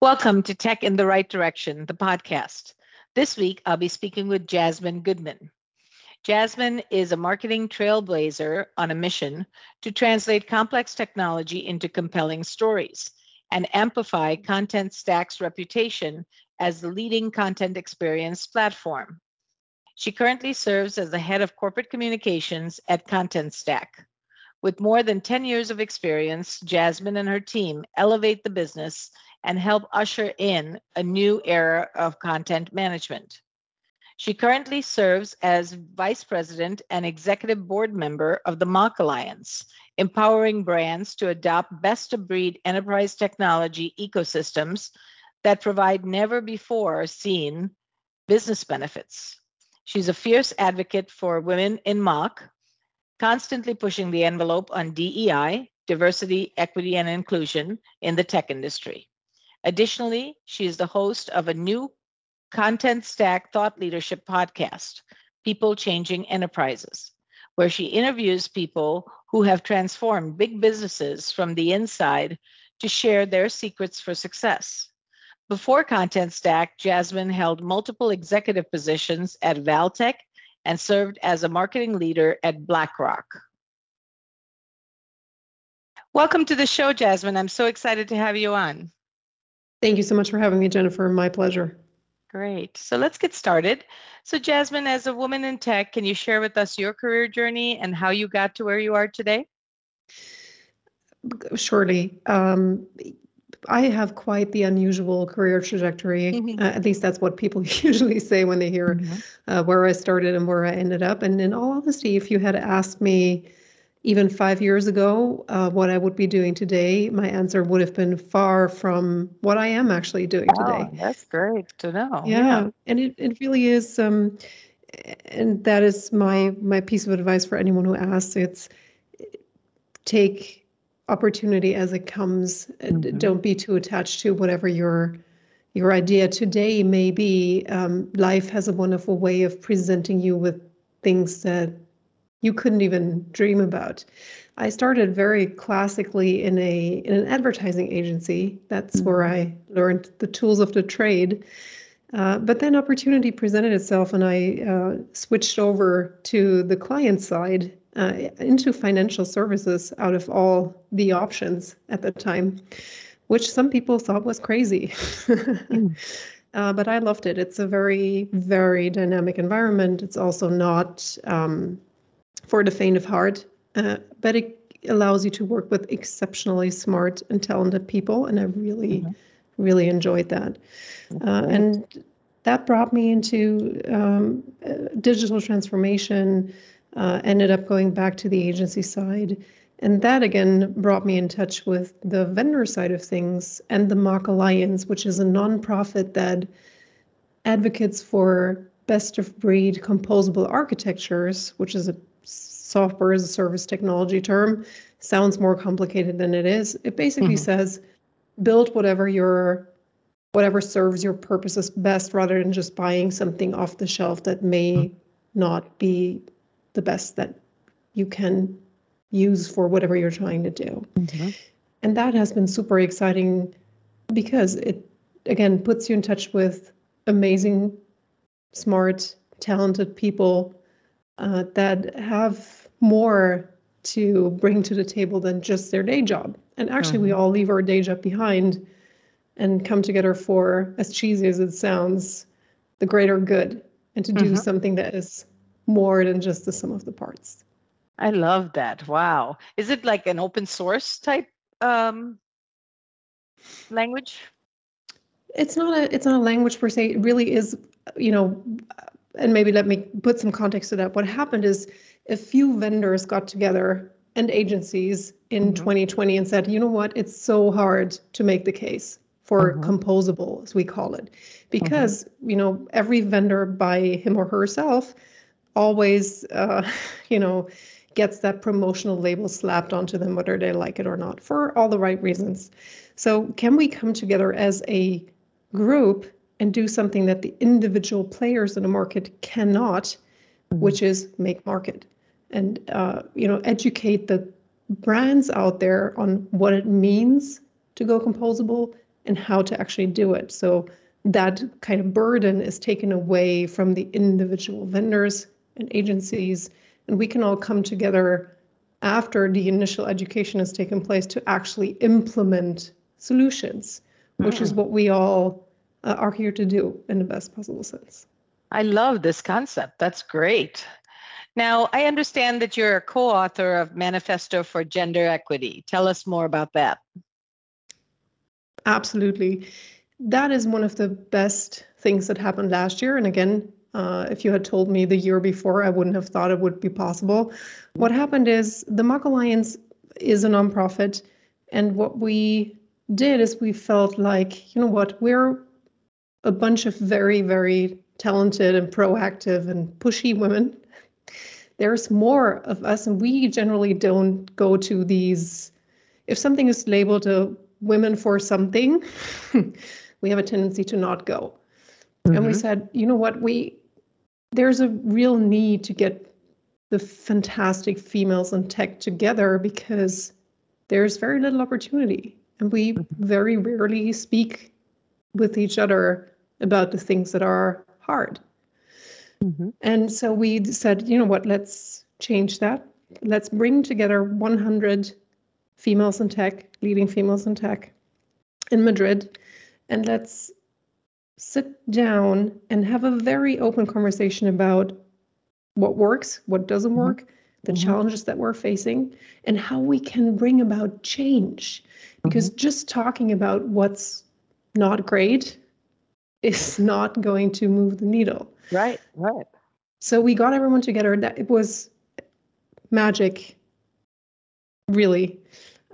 Welcome to Tech in the Right Direction, the podcast. This week, I'll be speaking with Jasmin Guthmann. Jasmin is a marketing trailblazer on a mission to translate complex technology into compelling stories and amplify Contentstack's reputation as the leading content experience platform. She currently serves as the head of corporate communications at Contentstack. With more than 10 years of experience, Jasmin and her team elevate the business and help usher in a new era of content management. She currently serves as Vice President and Executive Board Member of the MACH Alliance, empowering brands to adopt best of breed enterprise technology ecosystems that provide never before seen business benefits. She's a fierce advocate for women in MACH, constantly pushing the envelope on DEI, diversity, equity, and inclusion in the tech industry. Additionally, she is the host of a new Contentstack thought leadership podcast, People Changing Enterprises, where she interviews people who have transformed big businesses from the inside to share their secrets for success. Before Content Stack, Jasmin held multiple executive positions at Valtech and served as a marketing leader at BlackRock. Welcome to the show, Jasmin. I'm so excited to have you on. Thank you so much for having me, Jennifer. My pleasure. Great. So let's get started. So, Jasmin, as a woman in tech, can you share with us your career journey and how you got to where you are today? Surely. Um, I have quite the unusual career trajectory. Mm-hmm. Uh, at least that's what people usually say when they hear mm-hmm. uh, where I started and where I ended up. And in all honesty, if you had asked me even five years ago uh, what I would be doing today, my answer would have been far from what I am actually doing wow, today. That's great to know. Yeah, yeah. and it, it really is. Um, and that is my my piece of advice for anyone who asks. It's take opportunity as it comes. Mm-hmm. Don't be too attached to whatever your your idea today may be. Um, life has a wonderful way of presenting you with things that you couldn't even dream about. I started very classically in a in an advertising agency. That's mm-hmm. where I learned the tools of the trade. Uh, but then opportunity presented itself, and I uh, switched over to the client side uh, into financial services out of all the options at the time, which some people thought was crazy. mm. uh, but I loved it. It's a very, very dynamic environment. It's also not um, for the faint of heart, uh, but it allows you to work with exceptionally smart and talented people. And I really, mm-hmm. really enjoyed that. Uh, and that brought me into um, uh, digital transformation uh, ended up going back to the agency side. And that again brought me in touch with the vendor side of things and the MACH Alliance, which is a nonprofit that advocates for best of breed composable architectures, which is a software as a service technology term. Sounds more complicated than it is. It basically mm-hmm. says build whatever your whatever serves your purposes best rather than just buying something off the shelf that may mm-hmm. not be the best that you can use for whatever you're trying to do. Mm-hmm. And that has been super exciting because it, again, puts you in touch with amazing, smart, talented people uh, that have more to bring to the table than just their day job. And actually, mm-hmm. we all leave our day job behind and come together for, as cheesy as it sounds, the greater good and to do mm-hmm. something that is more than just the sum of the parts. I love that. Wow. Is it like an open source type um, language? It's not a it's not a language per se. It really is, you know, and maybe let me put some context to that. What happened is a few vendors got together and agencies in mm-hmm. 2020 and said, you know what, it's so hard to make the case for mm-hmm. composable, as we call it, because mm-hmm. you know every vendor by him or herself always, uh, you know, gets that promotional label slapped onto them, whether they like it or not, for all the right reasons. So, can we come together as a group and do something that the individual players in a market cannot, mm-hmm. which is make market and uh, you know educate the brands out there on what it means to go composable and how to actually do it. So that kind of burden is taken away from the individual vendors and agencies, and we can all come together after the initial education has taken place to actually implement solutions, which is Mm. what we all uh, are here to do in the best possible sense. I love this concept. That's great. Now, I understand that you're a co author of Manifesto for Gender Equity. Tell us more about that. Absolutely. That is one of the best things that happened last year. And again, uh, if you had told me the year before, I wouldn't have thought it would be possible. What happened is the MACH Alliance is a nonprofit. And what we did is we felt like, you know what, we're a bunch of very, very talented and proactive and pushy women. There's more of us, and we generally don't go to these. If something is labeled a women for something, we have a tendency to not go. And we Mhm. said, you know what, we there's a real need to get the fantastic females in tech together because there's very little opportunity. And we very rarely speak with each other about the things that are hard. Mhm. And so we said, you know what, let's change that. Let's bring together 100 females in tech, leading females in tech in Madrid, and let's sit down and have a very open conversation about what works, what doesn't Mhm. work, the Mhm. challenges that we're facing, and how we can bring about change. Because just talking about what's not great is not going to move the needle. Right, right. So we got everyone together. That it was magic, really.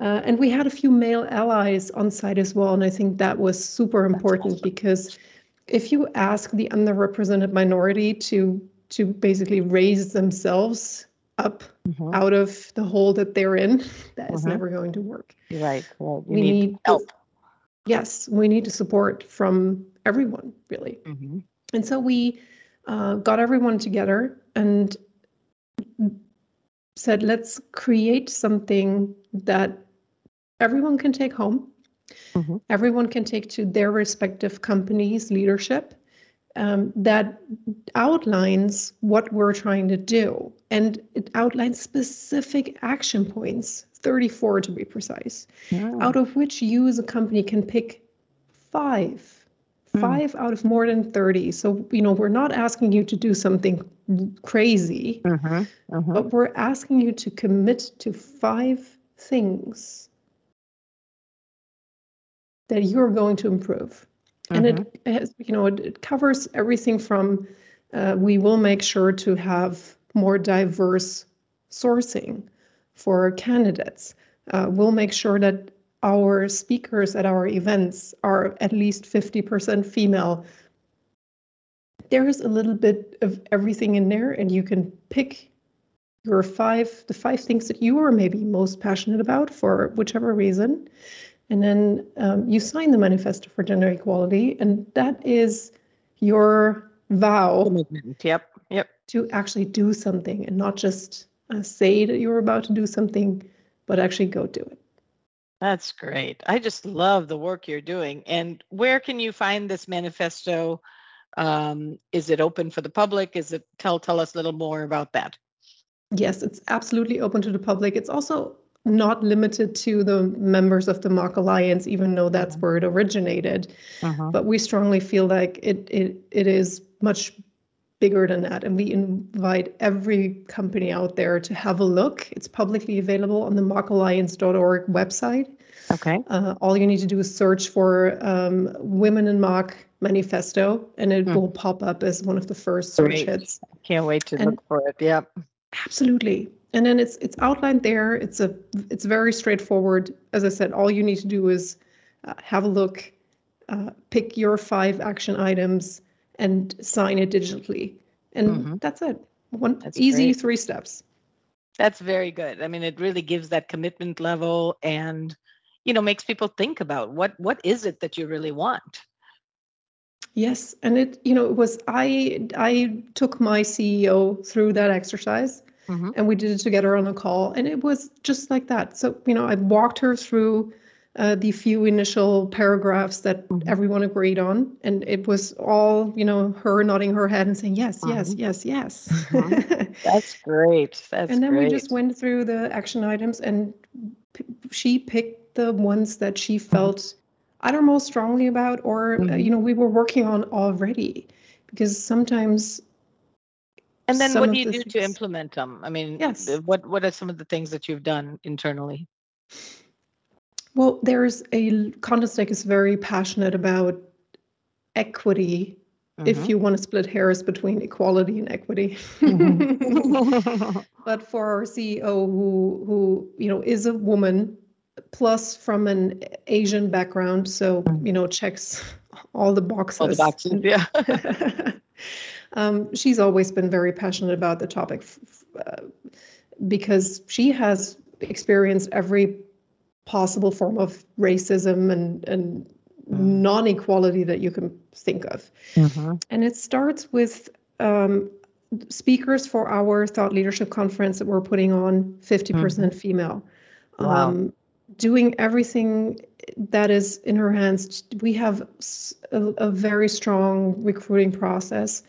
Uh, and we had a few male allies on site as well, and I think that was super important because if you ask the underrepresented minority to to basically raise themselves up Mhm. out of the hole that they're in, that is Mhm. never going to work. Right, Well, You We need, need help. Yes, we need to support from everyone, really. Mhm. And so we uh, got everyone together and said, let's create something that everyone can take home. Mhm. Everyone can take to their respective companies' leadership um, that outlines what we're trying to do. And it outlines specific action points, 34 to be precise out of which you as a company can pick five Mm. five out of more than 30 so you know we're not asking you to do something crazy Mhm. Mhm. but we're asking you to commit to five things that you're going to improve and Mhm. it has you know it, it covers everything from uh, we will make sure to have more diverse sourcing for candidates uh, we'll make sure that our speakers at our events are at least 50% female there is a little bit of everything in there and you can pick your five the five things that you are maybe most passionate about for whichever reason and then um, you sign the manifesto for gender equality and that is your vow Commitment. Yep, yep. to actually do something and not just uh, say that you're about to do something but actually go do it That's great. I just love the work you're doing. And where can you find this manifesto? Um, is it open for the public? Is it tell tell us a little more about that? Yes, it's absolutely open to the public. It's also not limited to the members of the MACH Alliance, even though that's Mhm. where it originated. Uh-huh. But we strongly feel like it it it is much bigger than that, and we invite every company out there to have a look. It's publicly available on the machalliance.org website. Okay. Uh, all you need to do is search for um, "Women in MACH Manifesto," and it Hmm. will pop up as one of the first search Great. hits. Can't wait to And- look for it. Yep. Absolutely. And then it's it's outlined there. It's a it's very straightforward. As I said, all you need to do is uh, have a look, uh, pick your five action items, and sign it digitally, and Mhm. that's it. One That's easy great. three steps. That's very good. I mean, it really gives that commitment level and you know makes people think about what what is it that you really want. Yes, and it you know it was I I took my CEO through that exercise. Mhm. and we did it together on a call and it was just like that so you know i walked her through uh, the few initial paragraphs that Mhm. everyone agreed on, and it was all you know her nodding her head and saying yes, yes, Mhm. yes, yes. Mhm. That's great. That's and then great. we just went through the action items, and p- she picked the ones that she Mm-hmm. felt either most strongly about, or uh, Mhm. you know we were working on already, because sometimes and then some what do you do to implement them? I mean, Yes. what what are some of the things that you've done internally? Well, there's a Contentstack is very passionate about equity. If Mhm. you want to split hairs between equality and equity, Mhm. but for our CEO, who who you know is a woman, plus from an Asian background, so Mm. you know checks all the boxes. All the boxes, yeah. um, she's always been very passionate about the topic f- f- uh, because she has experienced every possible form of racism and, and Mm. non-equality that you can think of. Mhm. And it starts with um, speakers for our thought leadership conference that we're putting on 50% female. Wow. Um, doing everything that is in her hands. We have a very strong recruiting process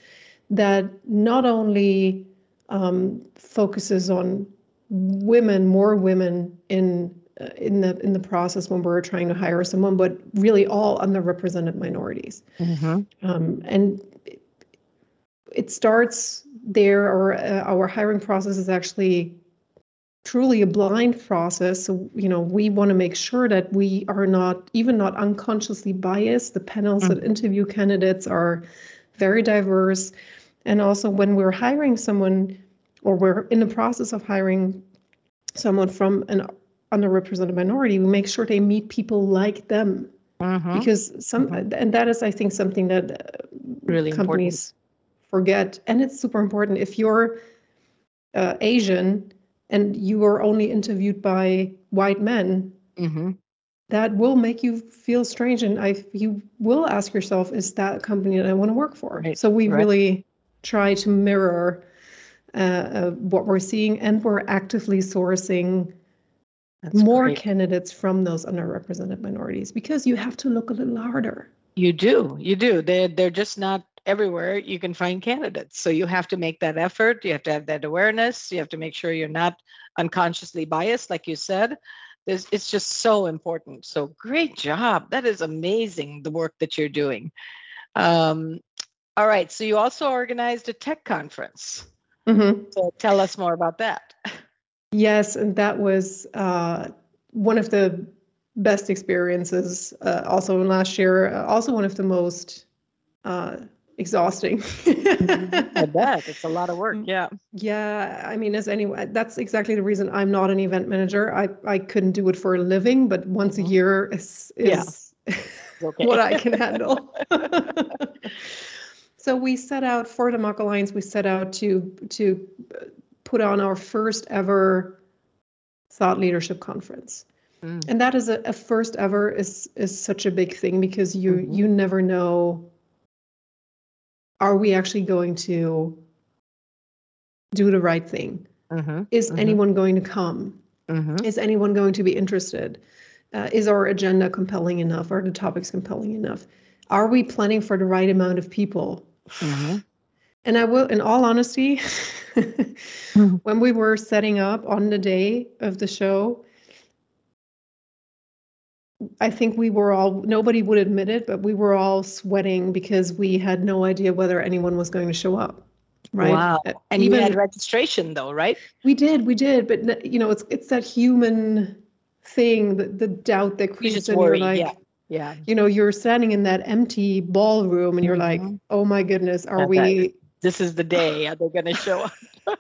that not only um, focuses on women, more women in in the in the process when we're trying to hire someone, but really all underrepresented minorities. Mhm. Um, and it- it starts there, or uh, our hiring process is actually truly a blind process. So, you know, we want to make sure that we are not, even not unconsciously biased. The panels that interview candidates are very diverse. And also, when we're hiring someone, or we're in the process of hiring someone from an underrepresented minority, we make sure they meet people like them Mhm. because some Mhm. and that is i think something that uh, Really important. companies forget and it's super important if you're uh, asian and you are only interviewed by white men Mhm. that will make you feel strange and i you will ask yourself is that a company that i want to work for Right, so we right. really try to mirror uh, uh, what we're seeing and we're actively sourcing That's more great. candidates from those underrepresented minorities because you have to look a little harder You do. You do. They're they're just not everywhere you can find candidates. So you have to make that effort. You have to have that awareness. You have to make sure you're not unconsciously biased, like you said. There's, it's just so important. So great job. That is amazing, the work that you're doing. Um, all right. So you also organized a tech conference. Mhm. So tell us more about that. Yes, and that was uh, one of the best experiences. Uh, also last year, uh, also one of the most uh, exhausting. I bet it's a lot of work. Yeah. Yeah, I mean, as anyone, that's exactly the reason I'm not an event manager. I I couldn't do it for a living, but once Mhm. a year is Yeah. is Okay. what I can handle. so we set out for the MACH Alliance. We set out to to uh, put on our first ever thought leadership conference, Mm. and that is a, a first ever is is such a big thing because you Mhm. you never know. Are we actually going to do the right thing? Mhm. Is Mhm. anyone going to come? Mhm. Is anyone going to be interested? Uh, is our agenda compelling enough? Are the topics compelling enough? Are we planning for the right amount of people? And I will, in all honesty, when we were setting up on the day of the show, I think we were all, nobody would admit it, but we were all sweating because we had no idea whether anyone was going to show up. Right. Wow. Uh, And even you had registration though, right? we did, we did, but you know, it's it's that human thing, the, the doubt that You creeps just in. worry. You're like, yeah. Yeah. you know, you're standing in that empty ballroom and you're like, Mhm. oh my goodness, are we? This is the day. Are they going to show up?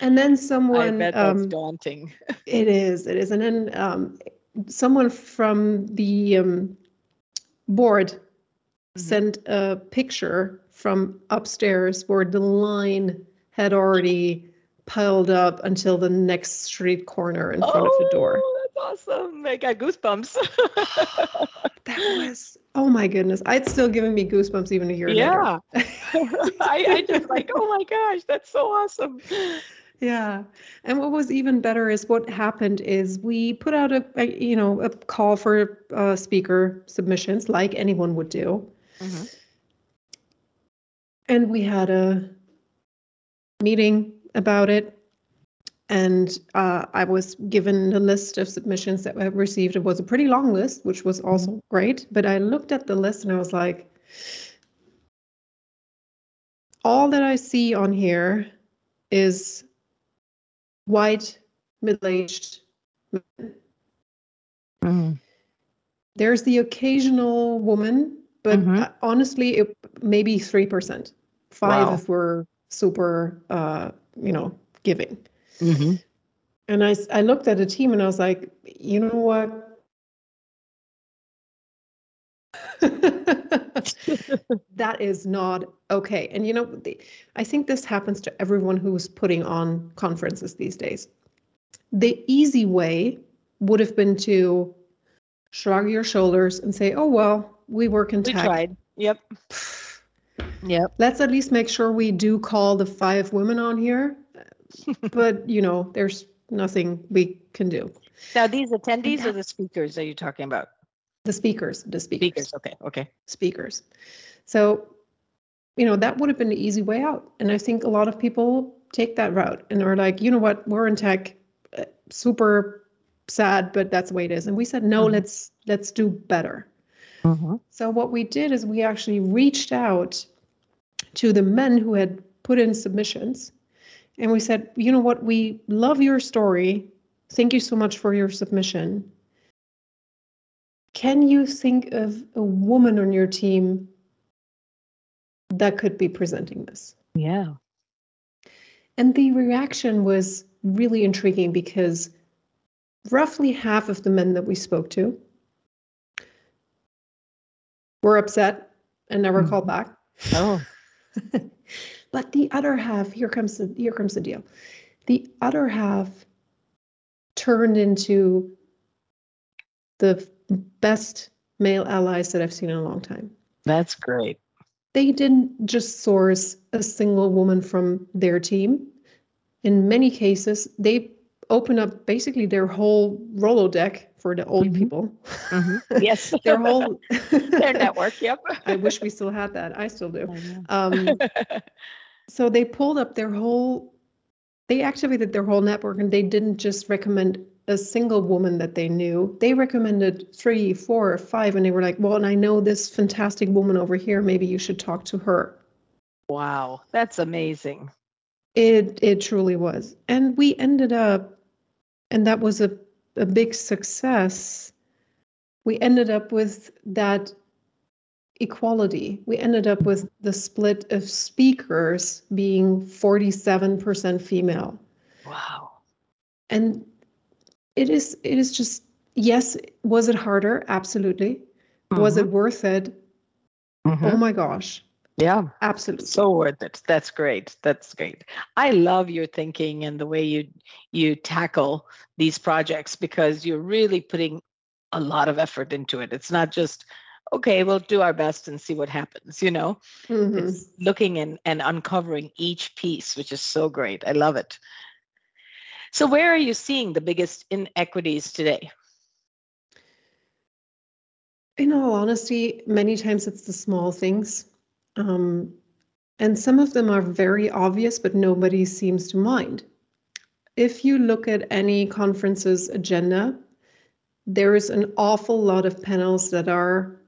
And then I someone, bet that's um, daunting. it is, it is. And then um, someone from the um, board Mhm. sent a picture from upstairs where the line had already piled up until the next street corner in front of the door. Oh, that's awesome. I got goosebumps. That was, oh my goodness. It's still giving me goosebumps even a year later. yeah. I, I just like, oh my gosh, that's so awesome. Yeah. And what was even better is what happened is we put out a, a you know a call for uh, speaker submissions like anyone would do, Mm-hmm. and we had a meeting about it. And uh, I was given a list of submissions that I received. It was a pretty long list, which was also great. But I looked at the list and I was like, all that I see on here is white, middle-aged men. Mm-hmm. There's the occasional woman, but Mhm. uh, honestly, it maybe three percent, five Wow. if we're super, uh, you know, giving. Mm-hmm. And I, s- I looked at the team and I was like, you know what? that is not okay. And you know, the, I think this happens to everyone who's putting on conferences these days. The easy way would have been to shrug your shoulders and say, oh, well, we work in We tech. tried. Yep. Yep. Let's at least make sure we do call the five women on here. But, you know, there's nothing we can do. Now, these attendees or the speakers are you talking about? The speakers, the speakers. Speakers. Okay. Okay. speakers. So, you know, that would have been the easy way out. And I think a lot of people take that route and are like, you know what, we're in tech, uh, super sad, but that's the way it is. And we said, no, Mhm. let's let's do better. Mm-hmm. So what we did is we actually reached out to the men who had put in submissions, and we said, you know what, we love your story. Thank you so much for your submission. Can you think of a woman on your team that could be presenting this? Yeah. And the reaction was really intriguing because roughly half of the men that we spoke to were upset and never hmm. called back. Oh. but the other half, here comes the here comes the deal. The other half turned into the best male allies that I've seen in a long time. That's great. They didn't just source a single woman from their team. In many cases, they open up basically their whole Rolodex for the old Mhm. people. Mhm. Yes. Their whole Their network. Yep. I wish we still had that. I still do. I know. Um, so they pulled up their whole, they activated their whole network and they didn't just recommend a single woman that they knew. They recommended three, four, or five, and they were like, well, and I know this fantastic woman over here. Maybe you should talk to her. Wow. That's amazing. It it truly was. And we ended up, and that was a, a big success. We ended up with that equality. We ended up with the split of speakers being 47% female. Wow. And it is it is just yes, was it harder? Absolutely. Was it worth it? Mhm. Oh my gosh. Yeah. Absolutely. So worth it. That's great. That's great. I love your thinking and the way you you tackle these projects because you're really putting a lot of effort into it. It's not just okay, we'll do our best and see what happens, you know. Mhm. It's looking and, and uncovering each piece, which is so great. I love it. So where are you seeing the biggest inequities today? In all honesty, many times it's the small things. Um, and some of them are very obvious, but nobody seems to mind. If you look at any conference's agenda, there is an awful lot of panels that are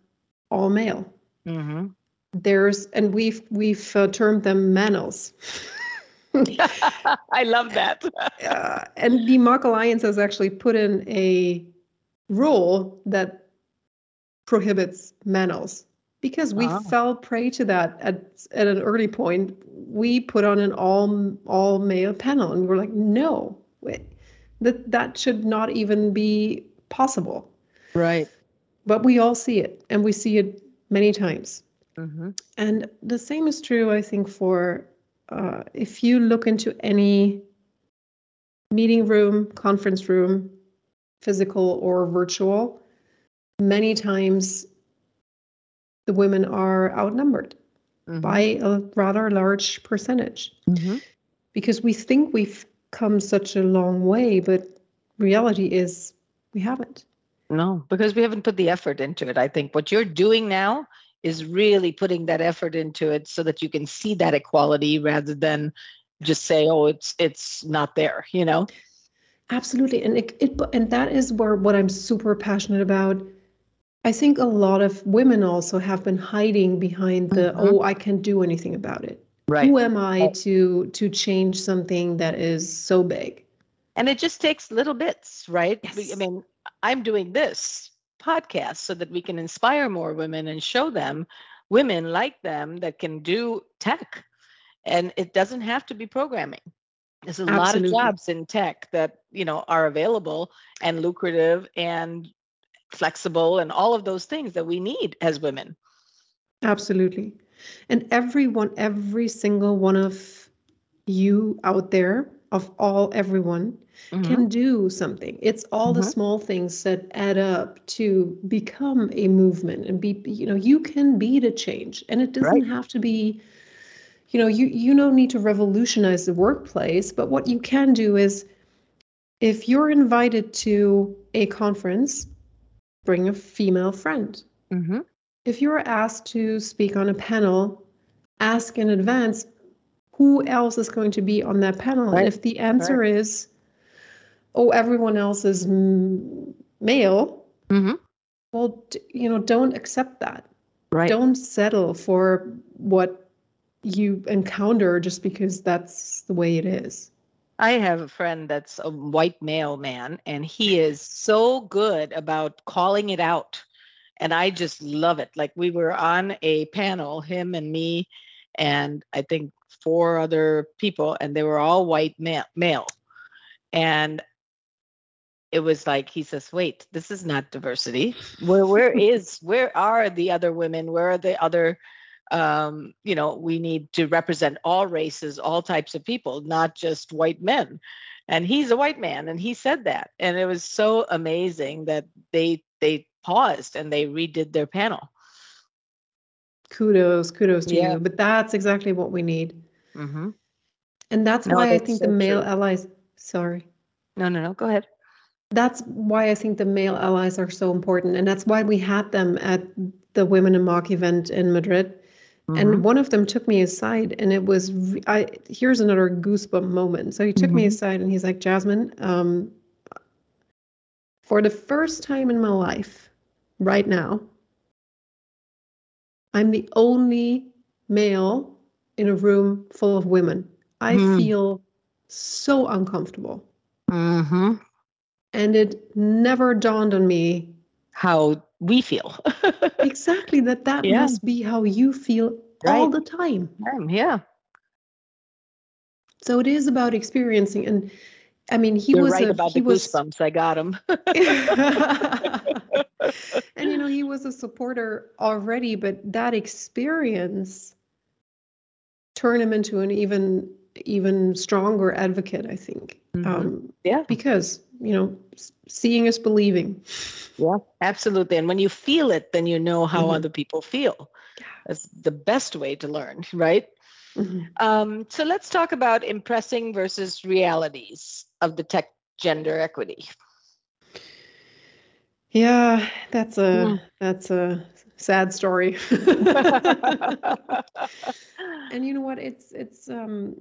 all male. Mm-hmm. There's, and we've we've uh, termed them manels. I love that. uh, and the MACH Alliance has actually put in a rule that prohibits manels because we Ah. fell prey to that at at an early point. We put on an all all male panel, and we're like, no, wait, that that should not even be possible. Right. But we all see it, and we see it many times. Mm-hmm. And the same is true, I think, for uh, if you look into any meeting room, conference room, physical or virtual, many times the women are outnumbered by a rather large percentage Mm-hmm. because we think we've come such a long way, but reality is we haven't. No, because we haven't put the effort into it. I think what you're doing now is really putting that effort into it so that you can see that equality rather than just say, "Oh, it's it's not there," you know. Absolutely, and it, it and that is where what I'm super passionate about. I think a lot of women also have been hiding behind the, Mhm. "Oh, I can't do anything about it." Right. Who am I to to change something that is so big? And it just takes little bits, right? We- I mean, I'm doing this podcast so that we can inspire more women and show them women like them that can do tech. And it doesn't have to be programming. There's a lot of jobs in tech that, you know, are available and lucrative and flexible and all of those things that we need as women. Absolutely. And everyone, every single one of you out there, of all everyone, Mhm. can do something. It's all the Mhm. small things that add up to become a movement and be, you know, you can be the change. And it doesn't Right. have to be, you know, you you don't need to revolutionize the workplace, but what you can do is if you're invited to a conference, bring a female friend Mhm. if you're asked to speak on a panel, ask in advance who else is going to be on that panel. And Right, if the answer is, oh, everyone else is m- male, Mhm. well, d- you know, don't accept that. Right. Don't settle for what you encounter just because that's the way it is. I have a friend that's a white male man, and he mm-hmm. is so good about calling it out. And I just love it. Like we were on a panel, him and me, and I think four other people, and they were all white ma- male. And it was like he says, "Wait, this is not diversity. Where where is where are the other women? Where are the other?" Um, you know, we need to represent all races, all types of people, not just white men. And he's a white man, and he said that, and it was so amazing that they they paused and they redid their panel. Kudos, kudos to Yeah. you. But that's exactly what we need. Mm-hmm. And that's No, why I think so the male true. allies, sorry. No, no, no. Go ahead. that's why I think the male allies are so important. And that's why we had them at the Women in MACH event in Madrid. Mhm. And one of them took me aside, and it was I. here's another goosebump moment. So he took me Mhm. aside and he's like, Jasmin, um, for the first time in my life, right now, I'm the only male in a room full of women. I Hmm. feel so uncomfortable. Mm-hmm. And it never dawned on me How we feel. exactly that that Yeah. must be how you feel all the time. Yeah, So it is about experiencing. And I mean, he you're was right a, about he the was, goosebumps. I got them. and you know, he was a supporter already, but that experience turned him into an even even stronger advocate, I think. Mhm. Um, yeah, because you know, seeing is believing. yeah, absolutely. And when you feel it, then you know how Mhm. other people feel. Yeah. That's the best way to learn, right? Mhm. Um, so let's talk about impressing versus realities of the tech gender equity. Yeah, that's a Mm. that's a sad story. and you know what? It's it's um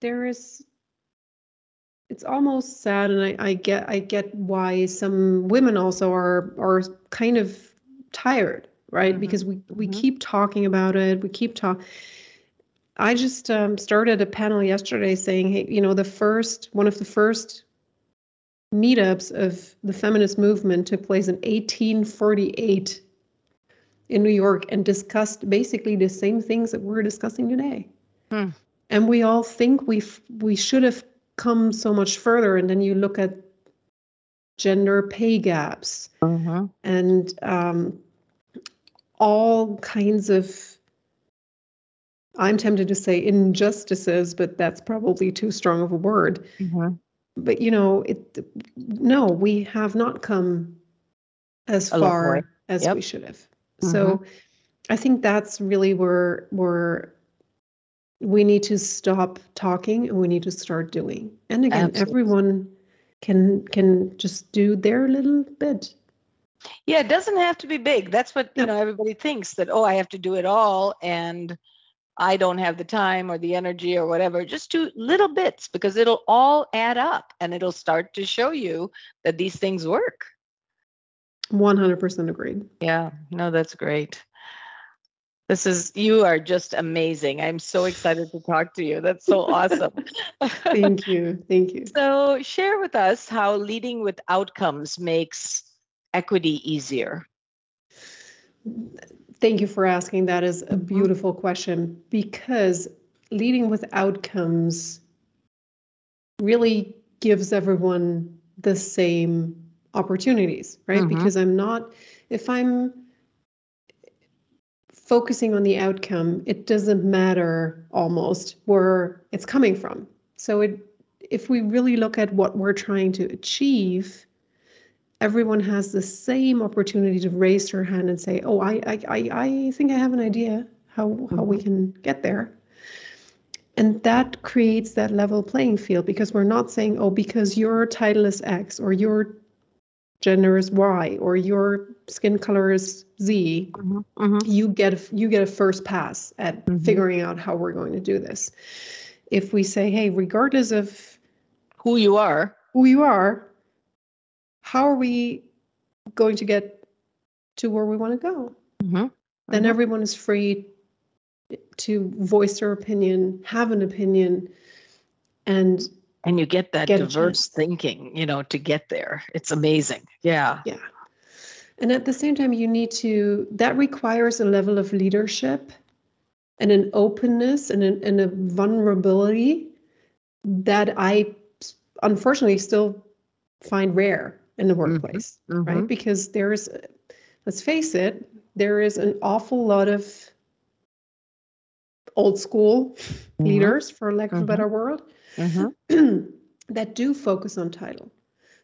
there is it's almost sad and I, I get I get why some women also are are kind of tired, right? Mhm, Because we we mhm. keep talking about it, we keep talk I just um, started a panel yesterday saying, hey, you know, the first one of the first meetups of the feminist movement took place in 1848 in New York and discussed basically the same things that we're discussing today. Hmm. And we all think we we should have come so much further. And then you look at gender pay gaps Mhm. and um, all kinds of I'm tempted to say injustices, but that's probably too strong of a word. Mhm. But you know, it no, we have not come as A far as Yep. we should have. So I think that's really where where we need to stop talking and we need to start doing. And again, Absolutely. everyone can can just do their little bit. Yeah, it doesn't have to be big. That's what, you know, everybody thinks that, oh, I have to do it all and I don't have the time or the energy or whatever. Just do little bits because it'll all add up and it'll start to show you that these things work. 100% agreed. Yeah, no, that's great. This is, you are just amazing. I'm so excited to talk to you. That's so awesome. Thank you. Thank you. so, share with us how leading with outcomes makes equity easier. Thank you for asking. That is a Mhm. beautiful question because leading with outcomes really gives everyone the same opportunities, right? Mhm. Because I'm not, if I'm focusing on the outcome, it doesn't matter almost where it's coming from. So it, if we really look at what we're trying to achieve, everyone has the same opportunity to raise their hand and say, "Oh, I, I, I, I think I have an idea how how we mm-hmm. can get there." And that creates that level playing field because we're not saying, "Oh, because your title is X or your gender is Y or your skin color is Z, you get a, you get a first pass at Mhm. figuring out how we're going to do this." If we say, "Hey, regardless of Who you are. who you are, how are we going to get to where we want to go? Mhm. Then Mhm. everyone is free to voice their opinion, have an opinion, and and you get that Get diverse thinking you know to get there it's amazing yeah yeah. And at the same time, you need to, that requires a level of leadership and an openness and, an, and a vulnerability that I unfortunately still find rare in the workplace. right? Mhm. Because there's, let's face it, there is an awful lot of old school Mhm. leaders, for lack of a Mhm. better word, Mhm. that do focus on title,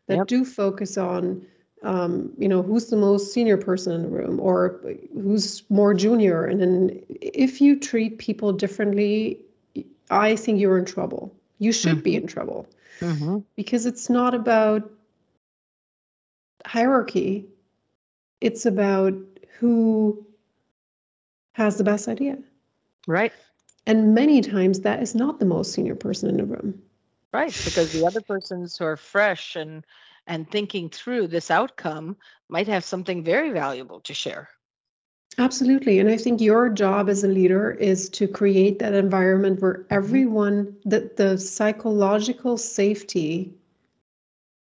that Yep. do focus on, um, you know, who's the most senior person in the room or who's more junior. And then if you treat people differently, I think you're in trouble. You should be in trouble Mhm. because it's not about hierarchy it's about who has the best idea right and many times that is not the most senior person in the room right because the other persons who are fresh and and thinking through this outcome might have something very valuable to share absolutely and i think your job as a leader is to create that environment where everyone that the psychological safety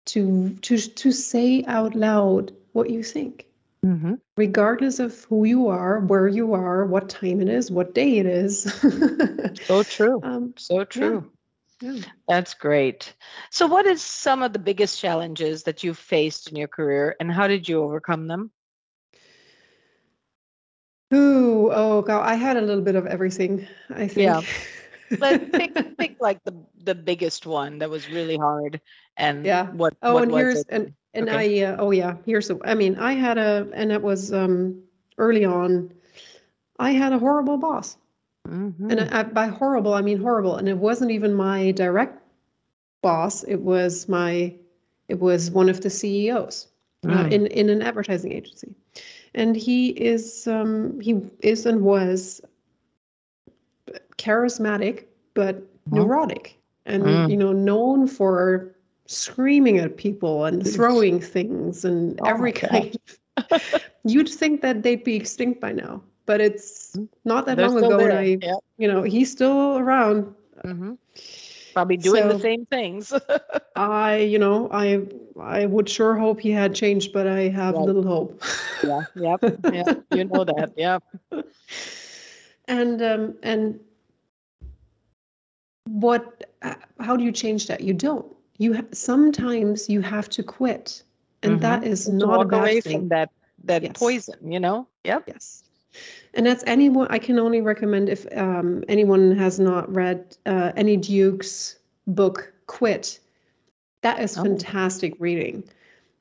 to to to say out loud what you think mm-hmm. regardless of who you are, where you are, what time it is, what day it is. so true um, so true yeah. That's great so what is some of the biggest challenges that you've faced in your career and how did you overcome them Ooh, oh god, I had a little bit of everything. I think. Yeah. but pick, pick like the the biggest one that was really hard and Yeah. what oh, what and here's it? and and Okay. I uh, oh yeah, here's the. I mean, I had a and it was um early on. I had a horrible boss, Mhm. and I, by horrible I mean horrible, and it wasn't even my direct boss. It was my, it was one of the CEOs uh, in in an advertising agency, and he is um he is and was charismatic but neurotic, and Mm. you know known for screaming at people and throwing things and Oh every kind. You'd think that they'd be extinct by now, but it's not that They're long ago, and. I, Yep. you know, he's still around. Mhm. Probably doing the same things. I, you know, I, I would sure hope he had changed, but I have Right. little hope. yeah. Yep. Yeah. You know that. Yep. and um, and what? uh, How do you change that? You don't. You ha- sometimes you have to quit, and that Mhm. is not a bad away thing. from that that Yes. poison. You know. Yep. Yes. And that's anyone, I can only recommend if um, anyone has not read uh, Annie Duke's book, Quit. That is Oh. fantastic reading.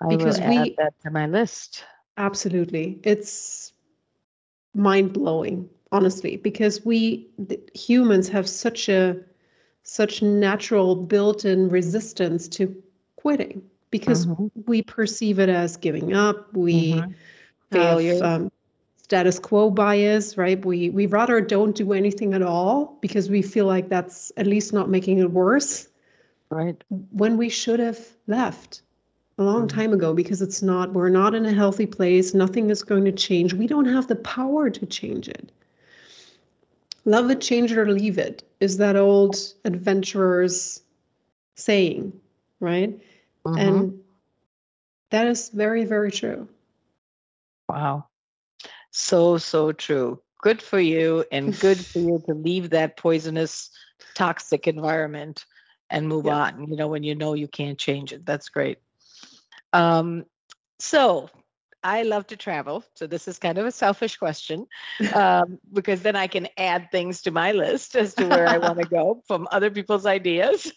I Because will add we- that to my list. Absolutely. It's mind blowing, honestly, because we the humans have such a such natural built-in resistance to quitting because Mhm. we perceive it as giving up. We Mhm. have Failure. um, status quo bias, right? We we rather don't do anything at all because we feel like that's at least not making it worse Right. when we should have left a long Mhm. time ago because it's not we're not in a healthy place nothing is going to change we don't have the power to change it love it change it or leave it is that old adventurers saying right Mhm. and that is very very true Wow. So, so true. Good for you and good for you to leave that poisonous, toxic environment and move Yeah. on, you know, when you know you can't change it. That's great. Um, so I love to travel. So this is kind of a selfish question um, because then I can add things to my list as to where I want to go from other people's ideas.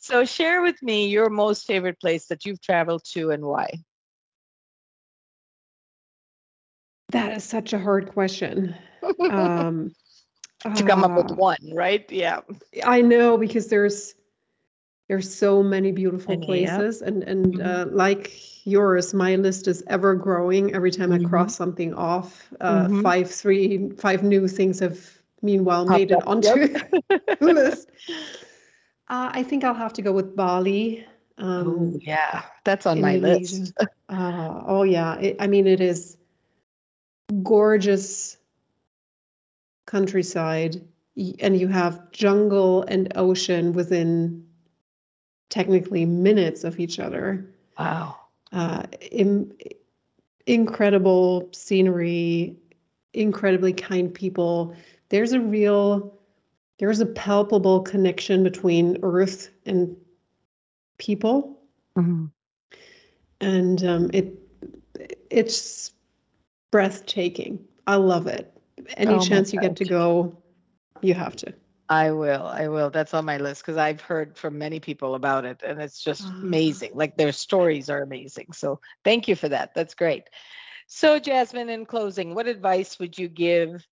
so share with me your most favorite place that you've traveled to and why. That is such a hard question um to come up with ah, one, right? Yeah. I know because there's there's so many beautiful And yeah. places and and Mhm. uh, like yours my list is ever growing every time Mhm. I cross something off uh, Mhm. five three five new things have meanwhile Popped made it onto yep. the list uh, I think I'll have to go with Bali um, Oh, yeah, that's on my Indonesia. list. uh, oh yeah it, I mean it is gorgeous countryside and you have jungle and ocean within technically minutes of each other Wow. uh, im- incredible scenery incredibly kind people there's a real there's a palpable connection between earth and people Mhm. and um, it it's breathtaking i love it any Oh chance you get to go you have to I will. I will. That's on my list because I've heard from many people about it and it's just Ah. amazing. Like their stories are amazing. So thank you for that. That's great. So, Jasmin, in closing, what advice would you give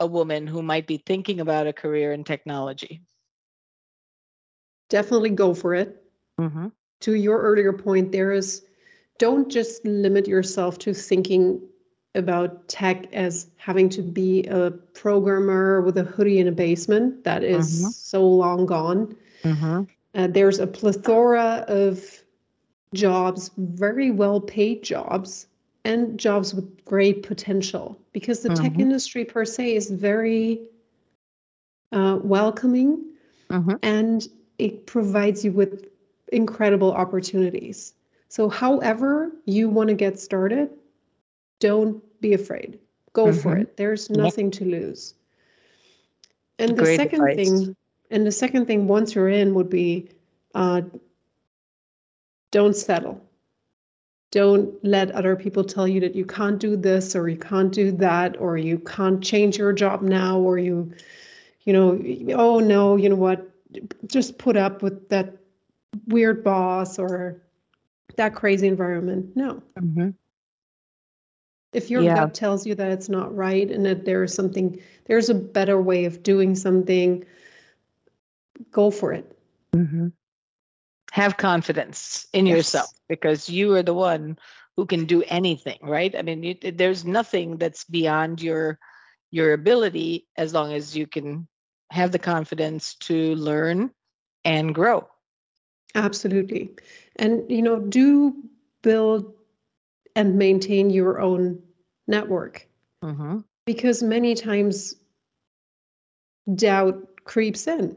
a woman who might be thinking about a career in technology? definitely go for it Mm-hmm. to your earlier point there is don't just limit yourself to thinking about tech as having to be a programmer with a hoodie in a basement that is Mhm. so long gone Mm-hmm. Uh, there's a plethora of jobs, very well paid jobs, and jobs with great potential because the tech Mhm. industry per se is very uh, welcoming Mm-hmm. and it provides you with incredible opportunities. So, however you want to get started, don't be afraid. Go for Mhm. it. There's nothing to lose. And the Great second advice. thing, and the second thing once you're in would be uh, don't settle. Don't let other people tell you that you can't do this or you can't do that or you can't change your job now or you, you know, oh no, you know what, just put up with that weird boss or that crazy environment. No. Mm-hmm. If your Yeah. gut tells you that it's not right and that there is something, there's a better way of doing something, go for it. Mm-hmm. Have confidence in Yes. yourself because you are the one who can do anything, right? I mean, you, there's nothing that's beyond your your ability as long as you can have the confidence to learn and grow. Absolutely. And, you know, do build and maintain your own network Mm-hmm. because many times doubt creeps in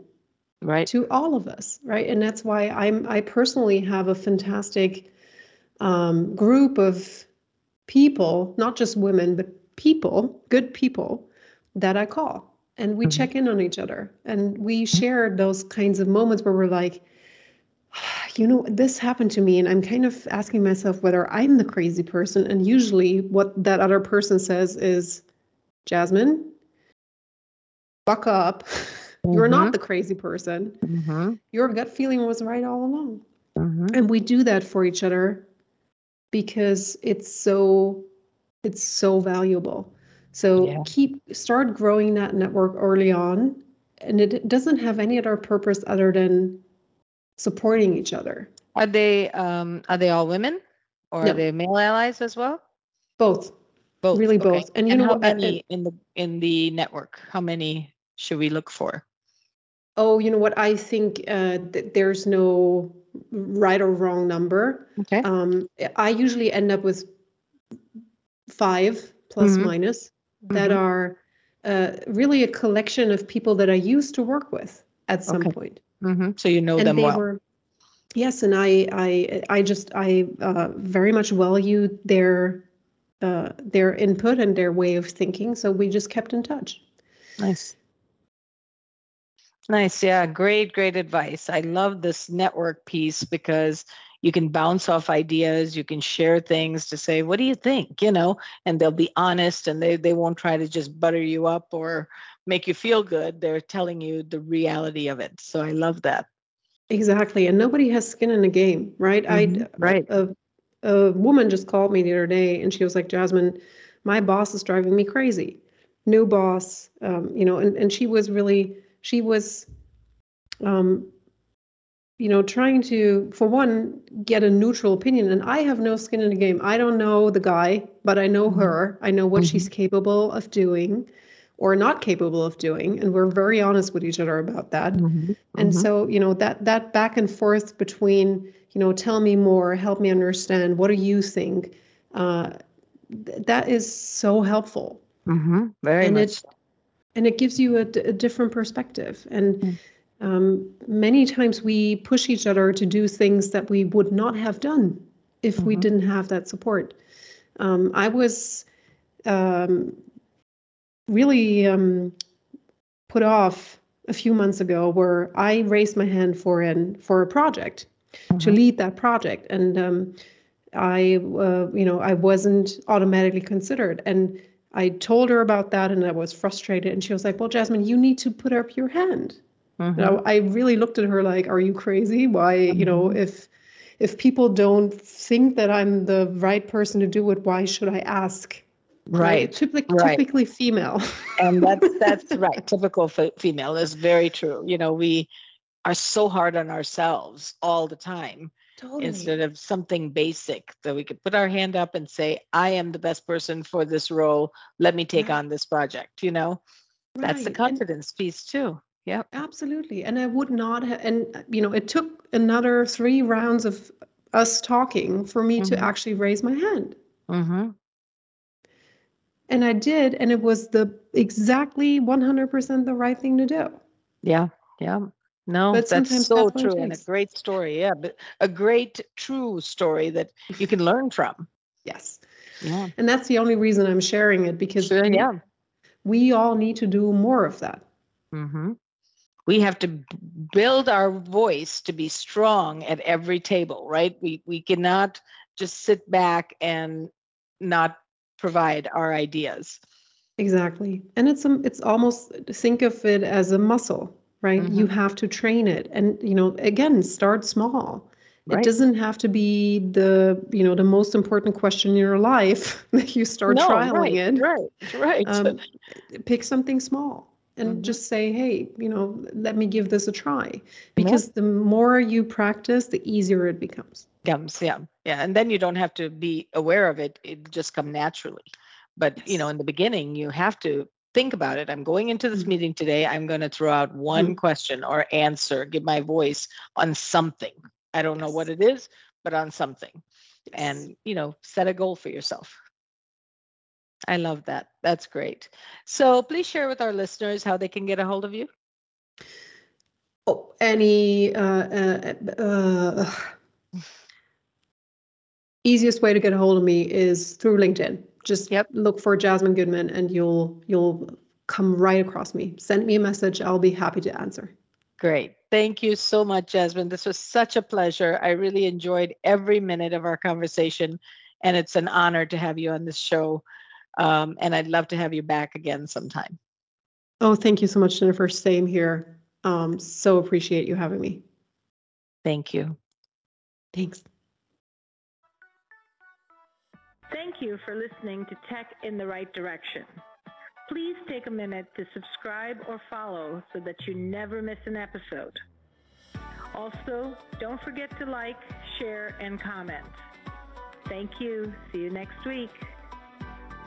Right. to all of us, right? And that's why I'm I personally have a fantastic um, group of people, not just women, but people, good people that I call. And we Mhm. check in on each other and we share those kinds of moments where we're like, you know, this happened to me, and I'm kind of asking myself whether I'm the crazy person. And usually, what that other person says is, Jasmin, buck up. You're Mhm. not the crazy person. Mm-hmm. Your gut feeling was right all along. Mm-hmm. And we do that for each other because it's so it's so valuable. So Yeah. keep start growing that network early on, and it doesn't have any other purpose other than supporting each other. Are they um are they all women or No. are they male allies as well? Both. Both. Really okay. both. And you know how what, many in the in the network? How many should we look for? Oh, you know what? I think uh, th- there's no right or wrong number. Okay. Um, I usually end up with five plus Mhm. minus that Mhm. are uh, really a collection of people that I used to work with at some Okay. point. Hmm So you know and them well. were yes and i i i just i uh, very much value their uh, their input and their way of thinking so we just kept in touch Nice. Nice. Yeah. Great, great advice. I love this network piece because you can bounce off ideas, you can share things to say, what do you think? You know, and they'll be honest and they, they won't try to just butter you up or make you feel good. They're telling you the reality of it. So I love that. exactly and nobody has skin in the game right Mhm, i right. a, a woman just called me the other day and she was like jasmin my boss is driving me crazy new boss um, you know and, and she was really she was um, you know trying to for one get a neutral opinion and i have no skin in the game i don't know the guy but i know Mhm. her i know what she's capable of doing or not capable of doing and we're very honest with each other about that Mhm, and mhm. so you know that that back and forth between you know tell me more help me understand what do you think uh, th- that is so helpful Mhm, very and much. it and it gives you a, d- a different perspective and Mm. um, many times we push each other to do things that we would not have done if we Mhm. didn't have that support um, i was um, really um, put off a few months ago where i raised my hand for an for a project to Mhm, lead that project and um, i uh, you know i wasn't automatically considered and i told her about that and i was frustrated and she was like well jasmin you need to put up your hand mhm. you know, I really looked at her like, "Are you crazy? Why, you know, Mhm. if if people don't think that I'm the right person to do it, why should I ask?" Right. Typically, right. typically female. and that's that's right typical f- female is very true you know we are so hard on ourselves all the time totally. instead of something basic that we could put our hand up and say i am the best person for this role let me take Right. on this project you know that's the Right, and confidence piece too yeah absolutely. And I would not have, and you know, it took another three rounds of us talking for me to Mhm. actually raise my hand. mm-hmm. And I did, and it was the exactly 100% the right thing to do. yeah yeah no But that's sometimes so that's true and a great story yeah but a great true story that you can learn from Yes. yeah And that's the only reason I'm sharing it because sure we- yeah we all need to do more of that. hmm We have to build our voice to be strong at every table, right? We we cannot just sit back and not provide our ideas. Exactly. And it's um, it's almost think of it as a muscle, right? You Mhm. have to train it. And you know, again, start small. Right. It doesn't have to be the, you know, the most important question in your life that you start no, trialing right, it. right, right. Um, pick something small and Mhm. just say, hey, you know, let me give this a try. Because the more you practice, the easier it becomes. Comes, yeah, yeah, and then you don't have to be aware of it; it just come naturally. But you know, in the beginning, you have to think about it. I'm going into this Mhm. meeting today. I'm going to throw out one question or answer, give my voice on something. I don't know what it is, but on something. Yes. and you know set a goal for yourself i love that that's great so please share with our listeners how they can get a hold of you Oh, any uh, uh, uh, easiest way to get a hold of me is through LinkedIn. Just Yep. look for Jasmin Guthmann, and you'll you'll come right across me. Send me a message. I'll be happy to answer. great thank you so much jasmin this was such a pleasure i really enjoyed every minute of our conversation and it's an honor to have you on this show um, and i'd love to have you back again sometime Oh, thank you so much, Jennifer. Same here. Um, so appreciate you having me. thank you Thanks. Thank you for listening to Tech in the Right Direction. Please take a minute to subscribe or follow so that you never miss an episode. Also, don't forget to like, share, and comment. Thank you. See you next week.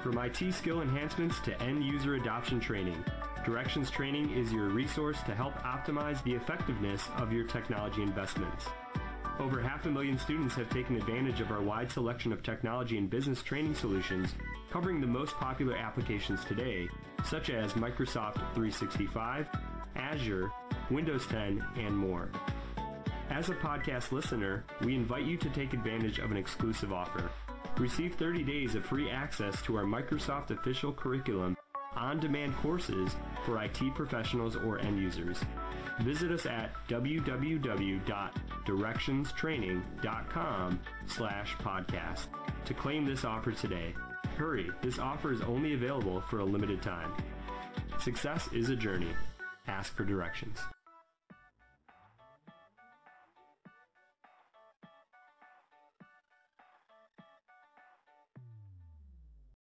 From IT skill enhancements to end user adoption training, Directions Training is your resource to help optimize the effectiveness of your technology investments. Over half a million students have taken advantage of our wide selection of technology and business training solutions covering the most popular applications today, such as Microsoft 365, Azure, Windows 10, and more. As a podcast listener, we invite you to take advantage of an exclusive offer. Receive 30 days of free access to our Microsoft official curriculum on-demand courses for IT professionals or end users. Visit us at www.directionstraining.com slash podcast to claim this offer today. Hurry, this offer is only available for a limited time. Success is a journey. Ask for directions.